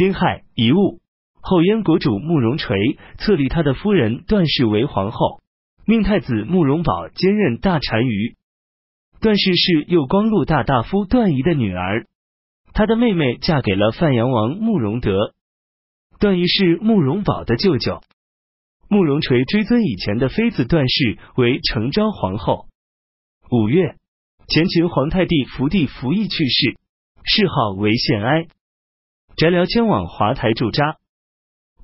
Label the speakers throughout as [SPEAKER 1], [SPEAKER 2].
[SPEAKER 1] 丁亥，遗物。后燕国主慕容垂册立他的夫人段氏为皇后，命太子慕容宝兼任大单于。段氏是右光禄大大夫段仪的女儿，她的妹妹嫁给了范阳王慕容德。段仪是慕容宝的舅舅。慕容垂追尊以前的妃子段氏为承昭皇后。五月，前秦皇太帝福帝服役去世，谥号为献哀，翟辽迁往华台驻扎。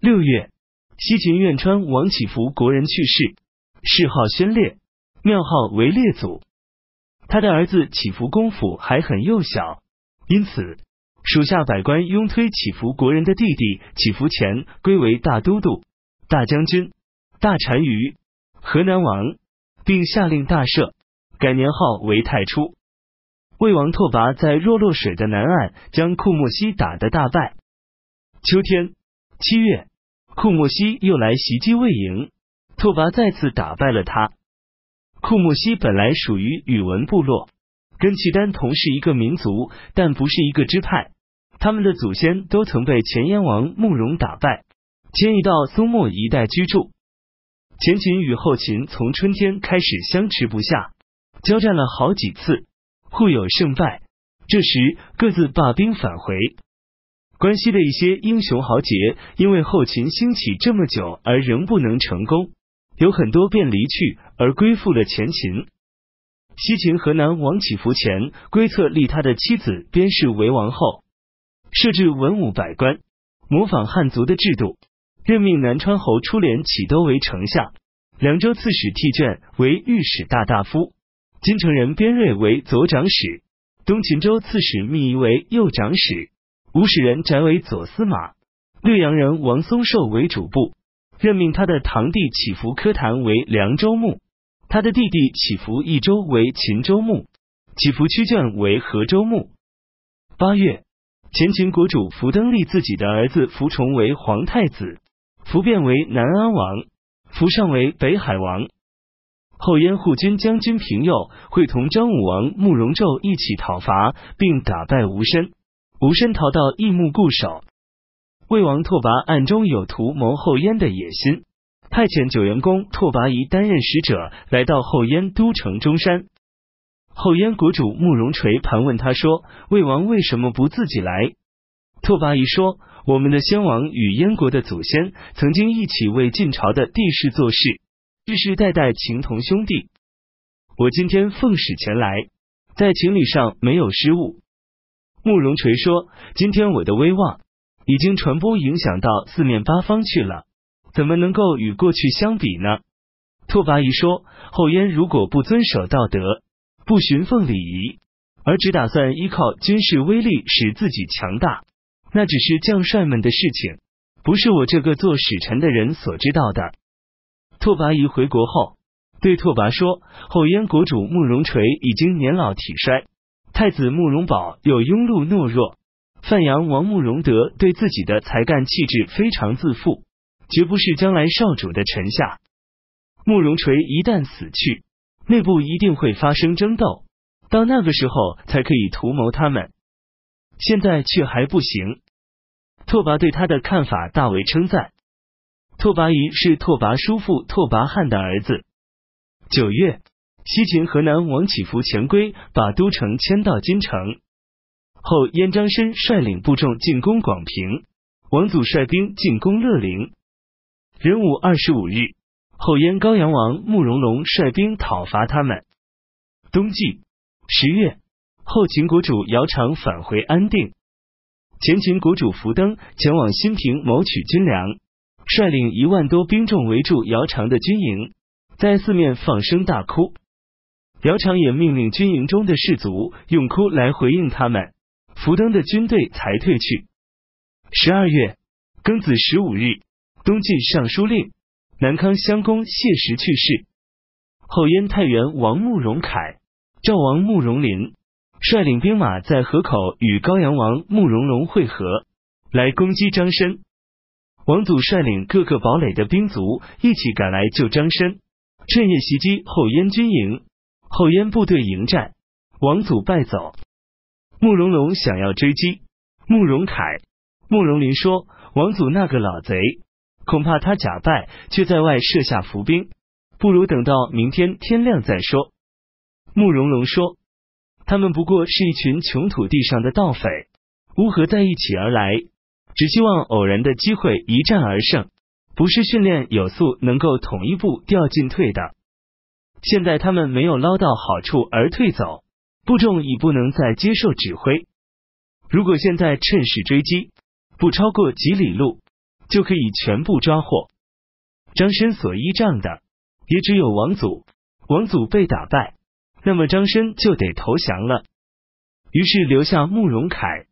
[SPEAKER 1] 六月，西秦苑川王启福国人去世，谥号宣烈，庙号为烈祖。他的儿子启福公府还很幼小，因此属下百官拥推启福国人的弟弟启福前归为大都督、大将军、大单于、河南王，并下令大赦，改年号为太初。魏王拓跋在若洛水的南岸将库莫西打得大败。秋天。七月，库莫西又来袭击魏营，拓跋再次打败了他。库莫西本来属于宇文部落，跟契丹同是一个民族，但不是一个支派。他们的祖先都曾被前燕王慕容打败，迁移到松漠一带居住。前秦与后秦从春天开始相持不下，交战了好几次，互有胜败。这时各自罢兵返回。关西的一些英雄豪杰，因为后秦兴起这么久而仍不能成功，有很多便离去而归附了前秦。西秦河南王启福前归策立他的妻子边氏为王后，设置文武百官，模仿汉族的制度，任命南川侯出连启都为丞相，凉州刺史替卷为御史大大夫，金城人边瑞为左长史，东秦州刺史密仪为右长史。吴使人翟为左司马，略阳人王松寿为主簿，任命他的堂弟启福科坛为凉州牧，他的弟弟启福益州为秦州牧，启福屈卷为河州牧。八月，前秦国主福登立自己的儿子福崇为皇太子，福变为南安王，福上为北海王。后燕护军将军平佑会同张武王慕容昼一起讨伐，并打败吴申。吴申逃到义木固守，魏王拓跋暗中有图谋后燕的野心，派遣九原公拓跋仪担任使者，来到后燕都城中山。后燕国主慕容垂盘问他说：“魏王为什么不自己来？”拓跋仪说：“我们的先王与燕国的祖先曾经一起为晋朝的帝室做事，世世代代情同兄弟。我今天奉使前来，在情理上没有失误。”慕容垂说：“今天我的威望已经传播影响到四面八方去了，怎么能够与过去相比呢？”拓跋仪说：“后燕如果不遵守道德，不循奉礼仪，而只打算依靠军事威力使自己强大，那只是将帅们的事情，不是我这个做使臣的人所知道的。”拓跋仪回国后对拓跋说：“后燕国主慕容垂已经年老体衰。”太子慕容宝又庸碌懦弱，范阳王慕容德对自己的才干气质非常自负，绝不是将来少主的臣下。慕容垂一旦死去，内部一定会发生争斗，到那个时候才可以图谋他们。现在却还不行。拓跋对他的看法大为称赞。拓跋仪是拓跋叔父拓跋翰的儿子。九月。西秦河南王启福前归，把都城迁到金城。后燕张申率领部众进攻广平，王祖率兵进攻乐陵。壬午二十五日，后燕高阳王慕容龙率兵讨伐他们。冬季十月，后秦国主姚苌返回安定。前秦国主福登前往新平谋取军粮，率领一万多兵众围住姚苌的军营，在四面放声大哭。姚苌也命令军营中的士卒用哭来回应他们，福登的军队才退去。十二月庚子十五日，东晋尚书令南康襄公谢石去世。后燕太原王慕容凯、赵王慕容麟率领兵马在河口与高阳王慕容龙会合，来攻击张申。王祖率领各个堡垒的兵卒一起赶来救张申，趁夜袭击后燕军营。后燕部队迎战，王祖败走。慕容龙想要追击，慕容凯、慕容林说：“王祖那个老贼，恐怕他假败，却在外设下伏兵，不如等到明天天亮再说。”慕容龙说：“他们不过是一群穷土地上的盗匪，乌合在一起而来，只希望偶然的机会一战而胜，不是训练有素能够统一步调进退的。现在他们没有捞到好处而退走，部众已不能再接受指挥。如果现在趁势追击。”不超过几里路，就可以全部抓获。张申所依仗的也只有王祖，王祖被打败，那么张申就得投降了。于是留下慕容凯、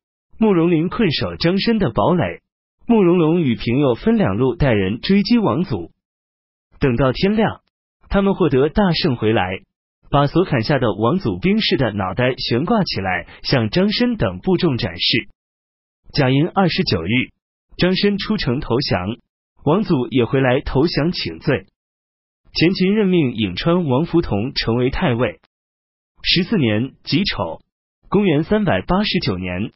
[SPEAKER 1] 慕容林困守张申的堡垒，慕容龙与平佑分两路带人追击王祖。等到天亮，他们获得大胜回来，把所砍下的王祖兵士的脑袋悬挂起来，向张申等部众展示。甲寅二十九日，张申出城投降，王祖也回来投降请罪。前秦任命颍川王福同成为太尉。十四年己丑，公元三百八十九年